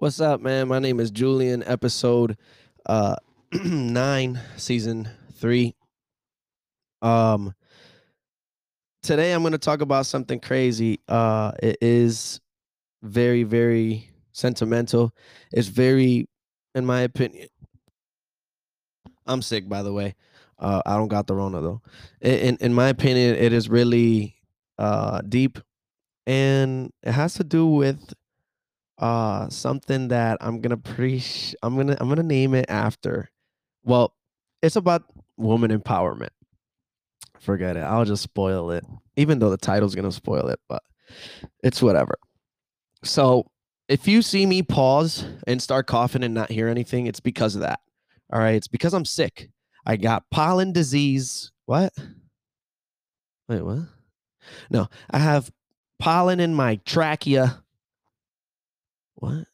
What's up, man? My name is Julian, episode uh 9, season 3. Um today I'm going to talk about something crazy. Uh it is very very sentimental. It's very in my opinion. I'm sick by the way. Uh I don't got the rona though. In in my opinion, it is really uh deep and it has to do with uh something that I'm gonna pre I'm gonna I'm gonna name it after. Well, it's about woman empowerment. Forget it. I'll just spoil it. Even though the title's gonna spoil it, but it's whatever. So if you see me pause and start coughing and not hear anything, it's because of that. All right. It's because I'm sick. I got pollen disease. What? Wait, what? No, I have pollen in my trachea what?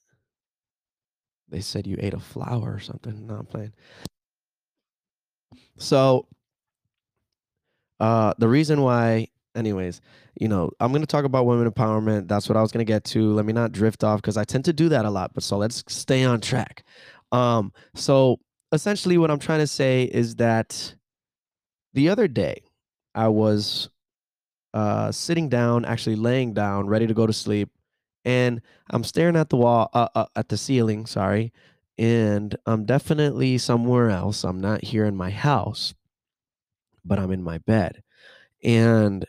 They said you ate a flower or something. No, I'm playing. So, uh, the reason why, anyways, you know, I'm going to talk about women empowerment. That's what I was going to get to. Let me not drift off because I tend to do that a lot. But so let's stay on track. Um, so essentially, what I'm trying to say is that the other day I was uh, sitting down, actually laying down, ready to go to sleep and I'm staring at the wall, uh, uh, at the ceiling, sorry, and I'm definitely somewhere else. I'm not here in my house, but I'm in my bed. And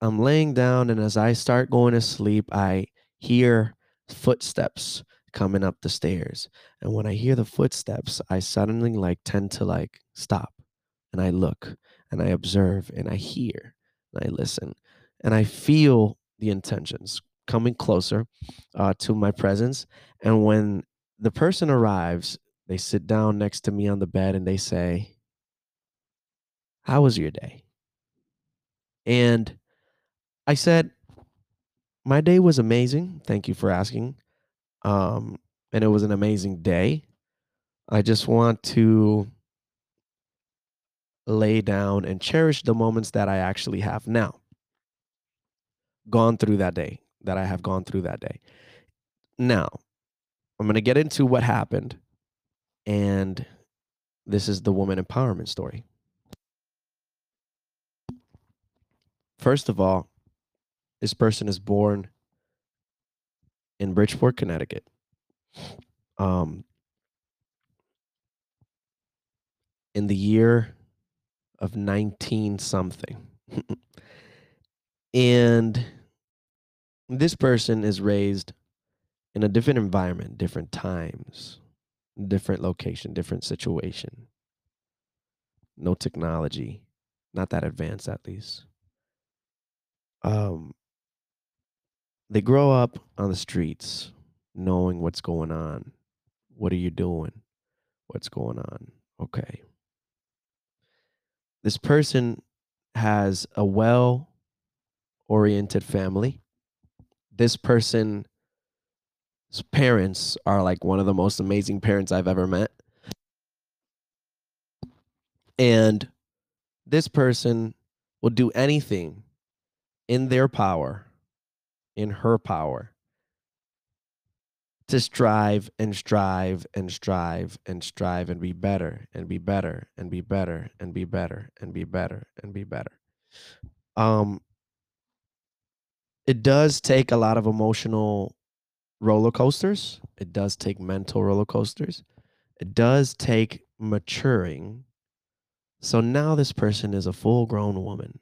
I'm laying down, and as I start going to sleep, I hear footsteps coming up the stairs. And when I hear the footsteps, I suddenly like tend to like stop and I look and I observe and I hear and I listen and I feel the intentions coming closer uh, to my presence. And when the person arrives, they sit down next to me on the bed and they say, How was your day? And I said, My day was amazing. Thank you for asking. Um, and it was an amazing day. I just want to lay down and cherish the moments that I actually have now. Gone through that day that I have gone through that day. Now, I'm going to get into what happened. And this is the woman empowerment story. First of all, this person is born in Bridgeport, Connecticut. Um, in the year of 19 something. and this person is raised in a different environment, different times, different location, different situation. No technology, not that advanced at least. Um, they grow up on the streets, knowing what's going on. What are you doing? What's going on? Okay. This person has a well oriented family this person's parents are like one of the most amazing parents I've ever met. And this person will do anything in their power, in her power, to strive and strive and strive and strive and be better and be better and be better and be better and be better and be better. Um, it does take a lot of emotional roller coasters. It does take mental roller coasters. It does take maturing. So now this person is a full grown woman.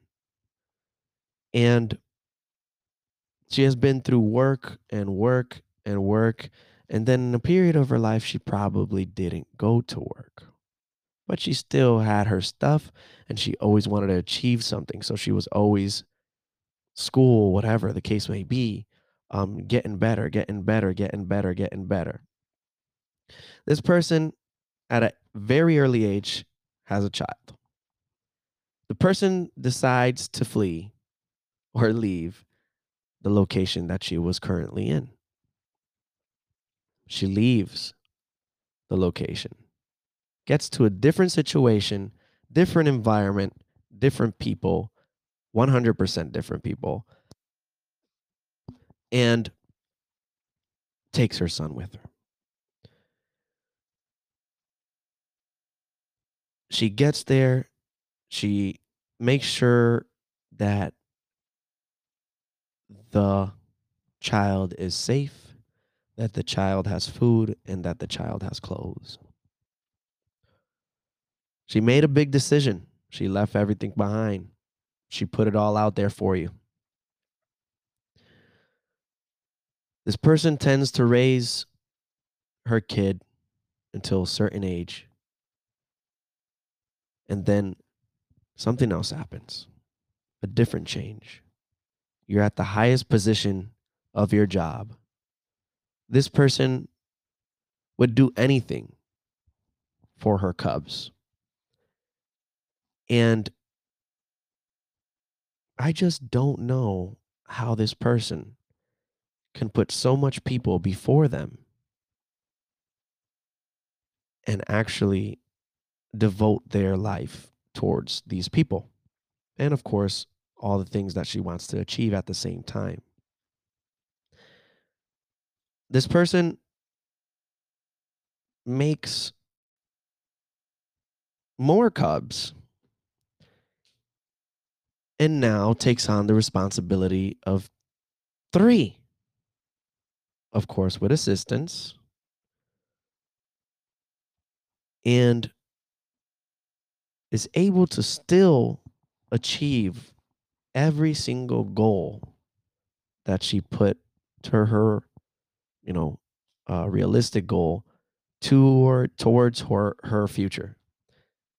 And she has been through work and work and work. And then in a period of her life, she probably didn't go to work. But she still had her stuff and she always wanted to achieve something. So she was always school, whatever the case may be, um, getting better, getting better, getting better, getting better. This person at a very early age has a child. The person decides to flee or leave the location that she was currently in. She leaves the location, gets to a different situation, different environment, different people, 100% different people. And takes her son with her. She gets there, she makes sure that the child is safe, that the child has food, and that the child has clothes. She made a big decision. She left everything behind. She put it all out there for you. This person tends to raise her kid until a certain age. And then something else happens a different change. You're at the highest position of your job. This person would do anything for her cubs. And I just don't know how this person can put so much people before them and actually devote their life towards these people. And of course, all the things that she wants to achieve at the same time. This person makes more cubs and now takes on the responsibility of three. Of course, with assistance. And is able to still achieve every single goal that she put to her, you know, uh, realistic goal toward towards her her future.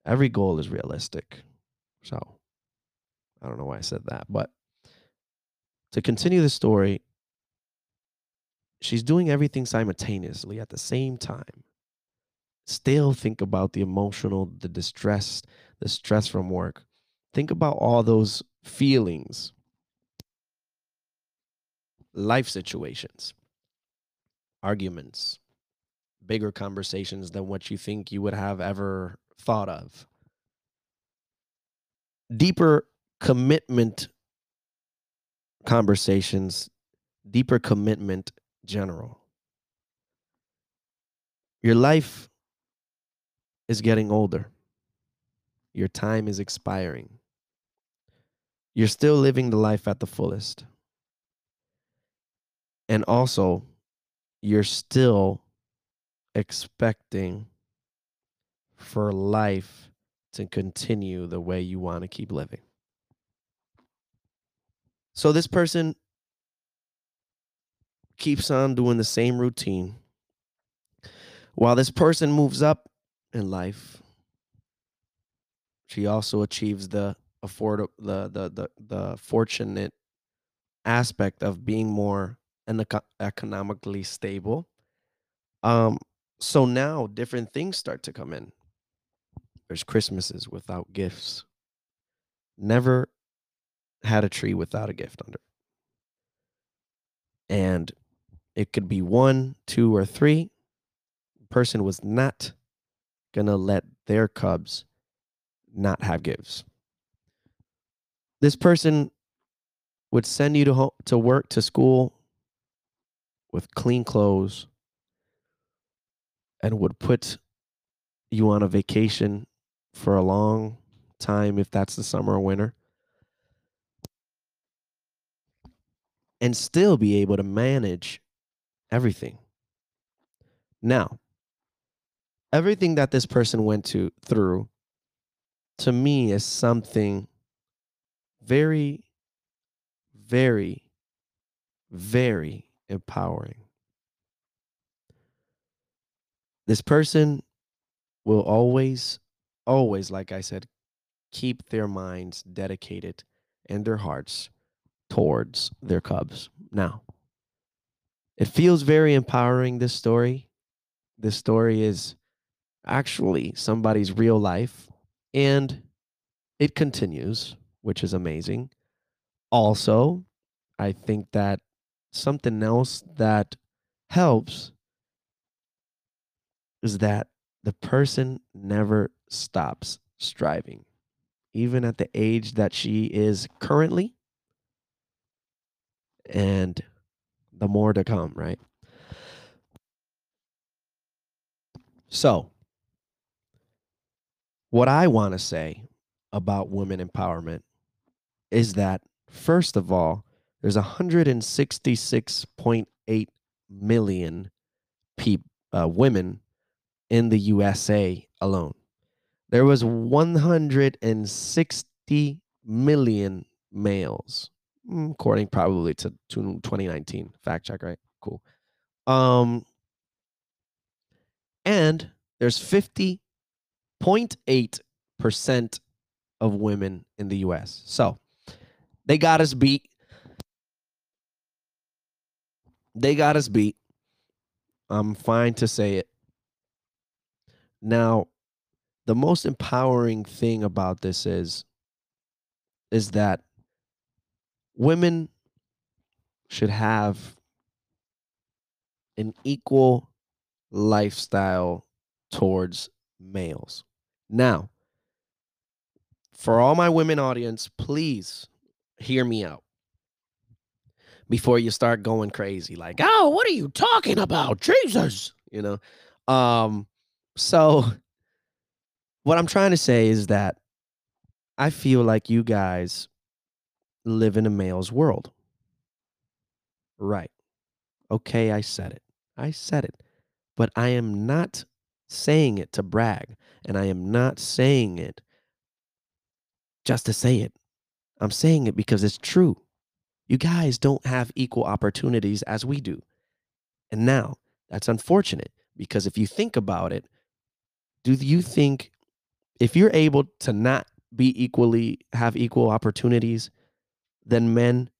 Every goal is realistic. So I don't know why I said that, but to continue the story, she's doing everything simultaneously at the same time. Still think about the emotional, the distress, the stress from work. Think about all those feelings, life situations, arguments, bigger conversations than what you think you would have ever thought of. Deeper commitment conversations, deeper commitment general. Your life is getting older. Your time is expiring. You're still living the life at the fullest. And also, you're still expecting for life to continue the way you want to keep living. So this person keeps on doing the same routine while this person moves up in life. She also achieves the afford the the the, the fortunate aspect of being more and economically stable. Um, so now different things start to come in. There's Christmases without gifts. Never had a tree without a gift under. And it could be one, two, or three. The person was not going to let their cubs not have gifts. This person would send you to home, to work to school with clean clothes and would put you on a vacation for a long time if that's the summer or winter and still be able to manage everything. Now, everything that this person went to through to me is something very very very empowering. This person will always always like I said keep their minds dedicated and their hearts towards their cubs. Now, it feels very empowering, this story. This story is actually somebody's real life, and it continues, which is amazing. Also, I think that something else that helps is that the person never stops striving. Even at the age that she is currently, and the more to come, right? So, what I want to say about women empowerment is that, first of all, there's 166.8 million peop- uh, women in the USA alone. There was 160 million males, according probably to, to 2019. Fact check, right? Cool. Um, and there's 50.8% of women in the US. So they got us beat. They got us beat. I'm fine to say it. Now, the most empowering thing about this is is that women should have an equal lifestyle towards males. Now, for all my women audience, please hear me out before you start going crazy like, "Oh, what are you talking about? Jesus." You know. Um so what I'm trying to say is that I feel like you guys live in a male's world. Right. Okay, I said it. I said it. But I am not saying it to brag, and I am not saying it just to say it. I'm saying it because it's true. You guys don't have equal opportunities as we do. And now, that's unfortunate because if you think about it, do you think if you're able to not be equally have equal opportunities than men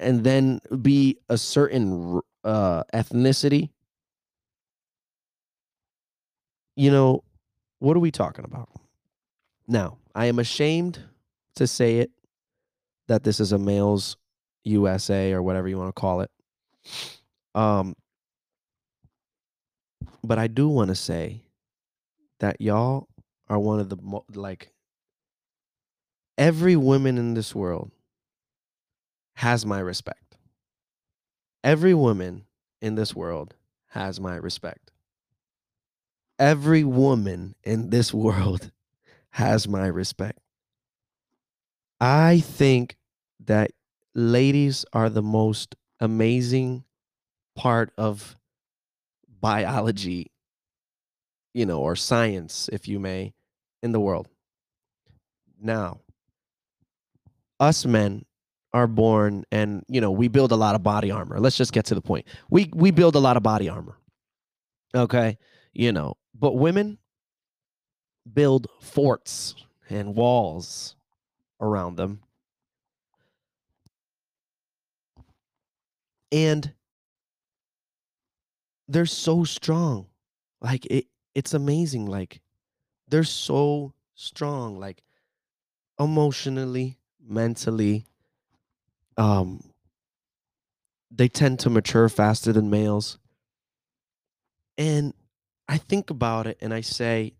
and then be a certain uh, ethnicity. You know what are we talking about? Now i am ashamed to say it that this is a males usa or whatever you want to call it. Um but i do want to say that y'all are one of the mo- like every woman in this world has my respect. Every woman in this world has my respect. Every woman in this world has my respect. I think that ladies are the most amazing part of biology, you know, or science, if you may, in the world. Now, us men are born and you know we build a lot of body armor. Let's just get to the point. We we build a lot of body armor okay? You know but women build forts and walls around them. And they're so strong. Like it it's amazing like they're so strong like emotionally mentally um they tend to mature faster than males. And i think about it and i say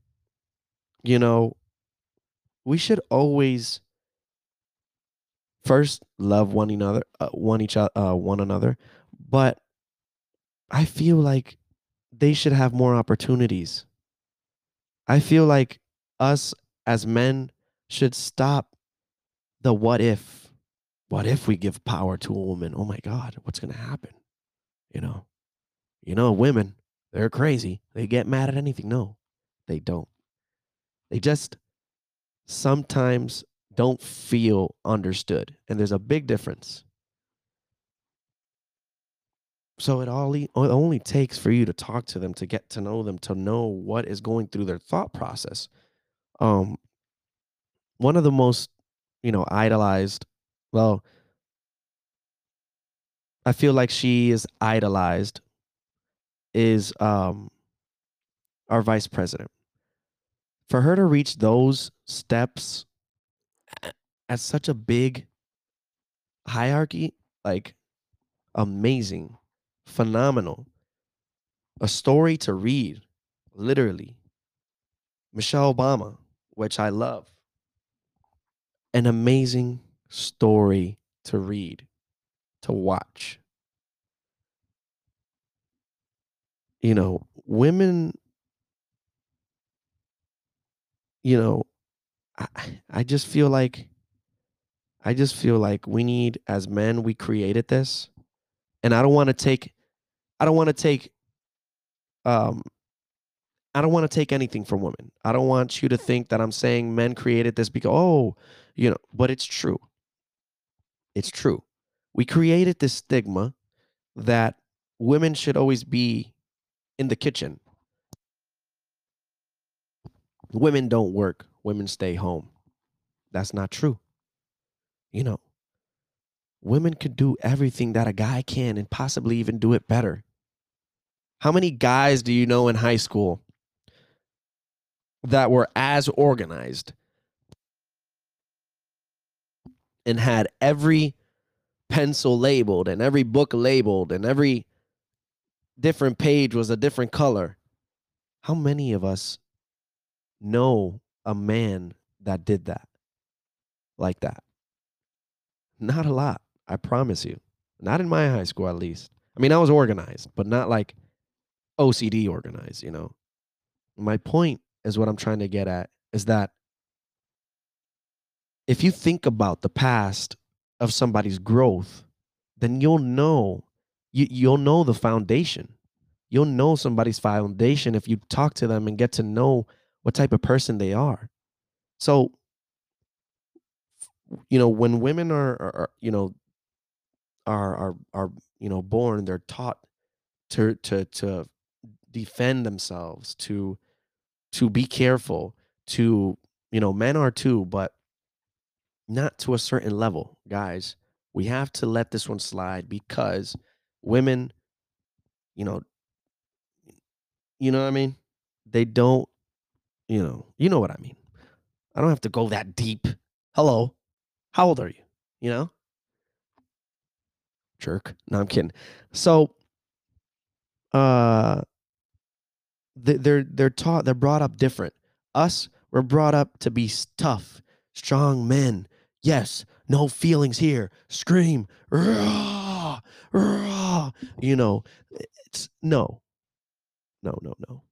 you know we should always first love one another uh, one each other uh, one another but i feel like they should have more opportunities. I feel like us as men should stop the what if what if we give power to a woman? Oh my God, what's going to happen? You know, you know, women, they're crazy. They get mad at anything. No, they don't. They just sometimes don't feel understood. And there's a big difference. So it only, it only takes for you to talk to them, to get to know them, to know what is going through their thought process. Um, one of the most, you know, idolized well, I feel like she is idolized is um our vice president. For her to reach those steps at such a big hierarchy, like amazing, phenomenal. A story to read, literally. Michelle Obama, which I love. An amazing story to read, to watch. You know, women you know, I I just feel like I just feel like we need as men we created this and I don't want to take I don't want to take um I don't want to take anything from women. I don't want you to think that I'm saying men created this because oh, you know, but it's true. It's true. We created this stigma that women should always be in the kitchen. Women don't work, women stay home. That's not true. You know, women could do everything that a guy can and possibly even do it better. How many guys do you know in high school that were as organized and had every pencil labeled and every book labeled and every different page was a different color. How many of us know a man that did that like that? Not a lot, I promise you. Not in my high school, at least. I mean, I was organized, but not like OCD organized, you know? My point is what I'm trying to get at is that if you think about the past of somebody's growth, then you'll know you, you'll know the foundation. You'll know somebody's foundation if you talk to them and get to know what type of person they are. So, you know, when women are, are, you know, are are are you know born, they're taught to to to defend themselves, to to be careful, to you know, men are too, but not to a certain level, guys. We have to let this one slide because women, you know, you know what I mean? They don't, you know, you know what I mean. I don't have to go that deep. Hello. How old are you? You know? Jerk. No, I'm kidding. So uh they're they're taught they're brought up different. Us, we're brought up to be tough, strong men. Yes, no feelings here. Scream, rah, rah. You know, it's no, no, no, no.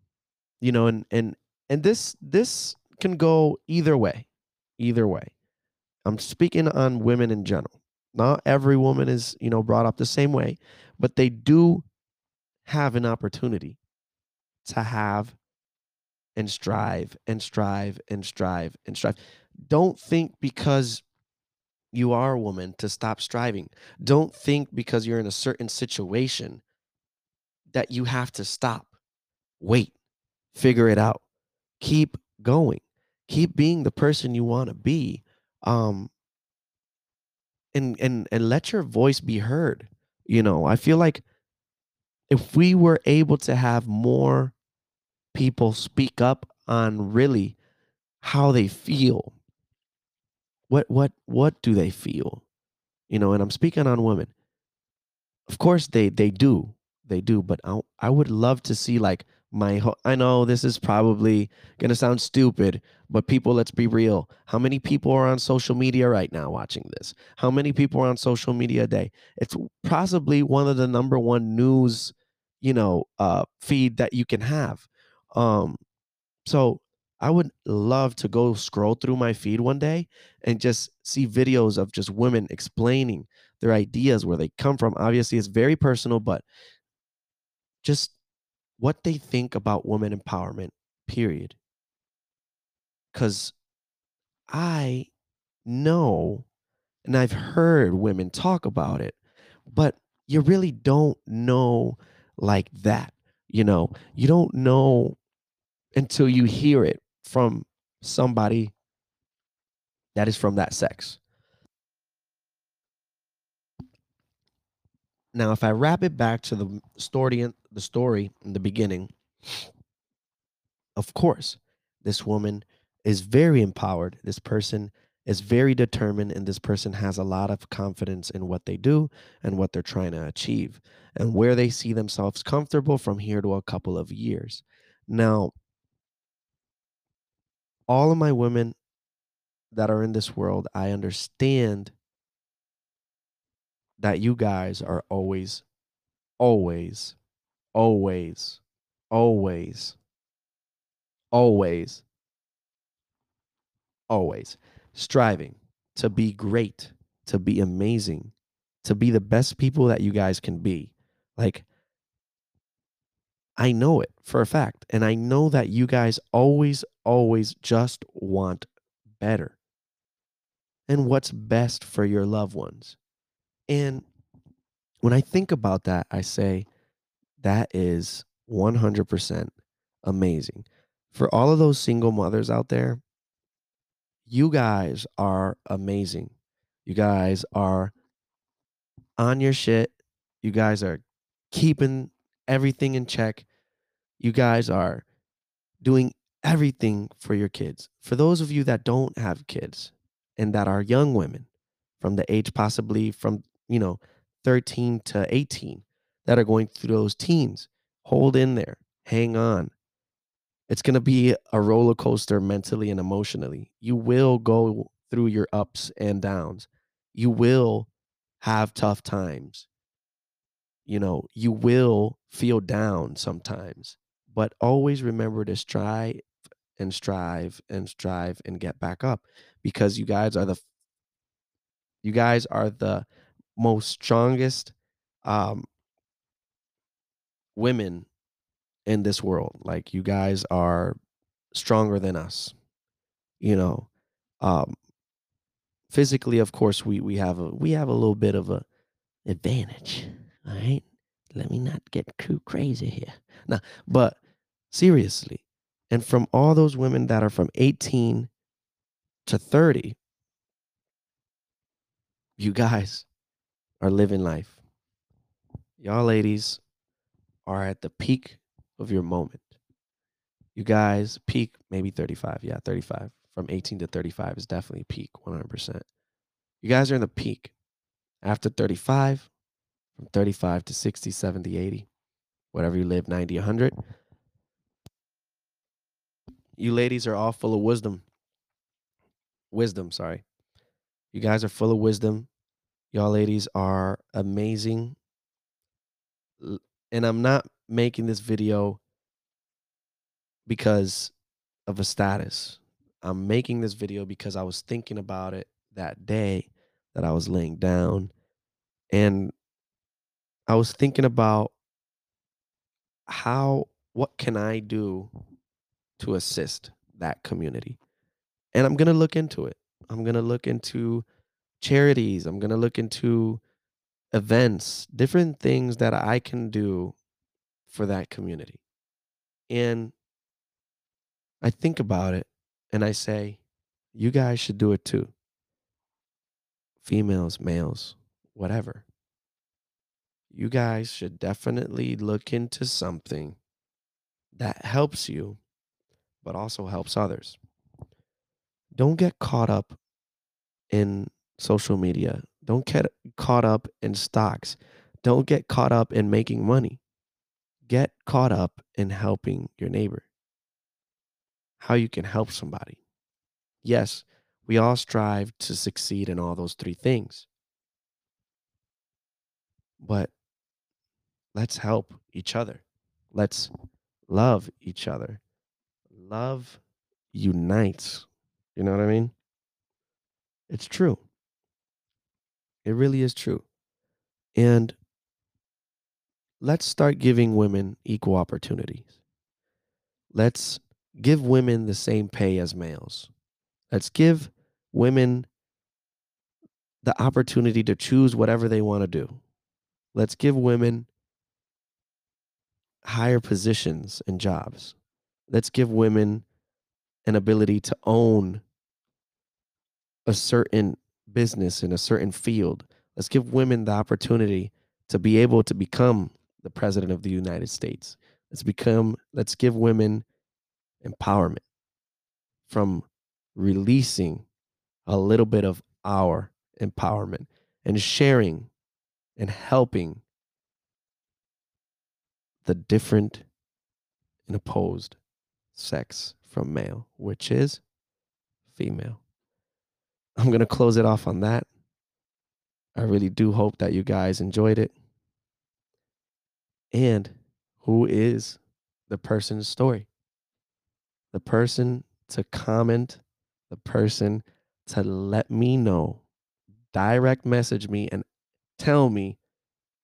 You know, and and and this this can go either way, either way. I'm speaking on women in general. Not every woman is you know brought up the same way, but they do have an opportunity to have and strive and strive and strive and strive. Don't think because you are a woman to stop striving. Don't think because you're in a certain situation that you have to stop. Wait, figure it out. Keep going. Keep being the person you want to be. Um and and and let your voice be heard. You know, I feel like if we were able to have more people speak up on really how they feel what what what do they feel? You know and i'm speaking on women. Of course they they do. They do but i, I would love to see like my ho- i know this is probably gonna sound stupid but people let's be real. How many people are on social media right now watching this? How many people are on social media a day? It's possibly one of the number one news you know uh feed that you can have. Um so I would love to go scroll through my feed one day and just see videos of just women explaining their ideas, where they come from. Obviously, it's very personal, but just what they think about women empowerment, period. Because I know and I've heard women talk about it, but you really don't know like that. You know, you don't know until you hear it from somebody that is from that sex. Now, if I wrap it back to the story, the story in the beginning, of course, this woman is very empowered. This person is very determined, and this person has a lot of confidence in what they do and what they're trying to achieve and where they see themselves comfortable from here to a couple of years. Now, all of my women that are in this world, I understand that you guys are always, always, always, always, always, always striving to be great, to be amazing, to be the best people that you guys can be. Like, I know it for a fact. And I know that you guys always, always just want better and what's best for your loved ones. And when I think about that, I say that is 100% amazing. For all of those single mothers out there, you guys are amazing. You guys are on your shit. You guys are keeping everything in check. You guys are doing everything for your kids. For those of you that don't have kids and that are young women from the age possibly from, you know, 13 to 18 that are going through those teens, hold in there, hang on. It's going to be a roller coaster mentally and emotionally. You will go through your ups and downs. You will have tough times. You know, you will feel down sometimes, but always remember to strive and strive and strive and get back up because you guys are the you guys are the most strongest um women in this world. Like you guys are stronger than us. You know, um physically of course we we have a we have a little bit of a advantage, all right? Let me not get too crazy here. Now, but seriously, and from all those women that are from 18 to 30, you guys are living life. Y'all ladies are at the peak of your moment. You guys peak maybe 35. Yeah, 35. From 18 to 35 is definitely peak 100%. You guys are in the peak. After 35, from 35 to 60, 70, 80, whatever you live, 90, 100. You ladies are all full of wisdom. Wisdom, sorry. You guys are full of wisdom. Y'all ladies are amazing. And I'm not making this video because of a status. I'm making this video because I was thinking about it that day that I was laying down. And I was thinking about how, what can I do to assist that community? And I'm going to look into it. I'm going to look into charities. I'm going to look into events, different things that I can do for that community. And I think about it and I say, you guys should do it too. Females, males, whatever. You guys should definitely look into something that helps you, but also helps others. Don't get caught up in social media. Don't get caught up in stocks. Don't get caught up in making money. Get caught up in helping your neighbor. How you can help somebody. Yes, we all strive to succeed in all those three things. But let's help each other. Let's love each other. Love unites. You know what I mean? It's true. It really is true. And let's start giving women equal opportunities. Let's give women the same pay as males. Let's give women the opportunity to choose whatever they want to do. Let's give women higher positions and jobs. Let's give women an ability to own a certain business in a certain field. Let's give women the opportunity to be able to become the president of the United States. Let's become let's give women empowerment from releasing a little bit of our empowerment and sharing and helping the different and opposed sex from male, which is female. I'm going to close it off on that. I really do hope that you guys enjoyed it. And who is the person's story. The person to comment, the person to let me know, direct message me and tell me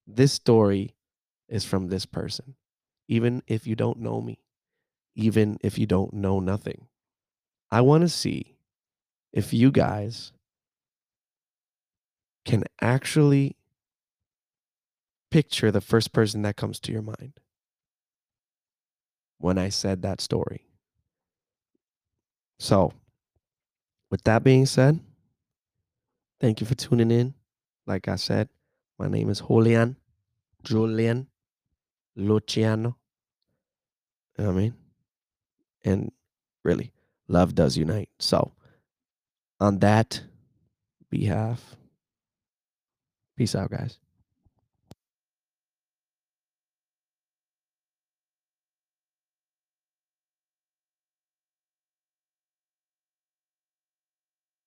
this story is from this person, even if you don't know me, even if you don't know nothing. I want to see if you guys can actually picture the first person that comes to your mind when I said that story. So, with that being said, thank you for tuning in. Like I said, my name is Julian, Julian Luciano. You know what I mean? And really, love does unite. So, on that behalf, peace out, guys.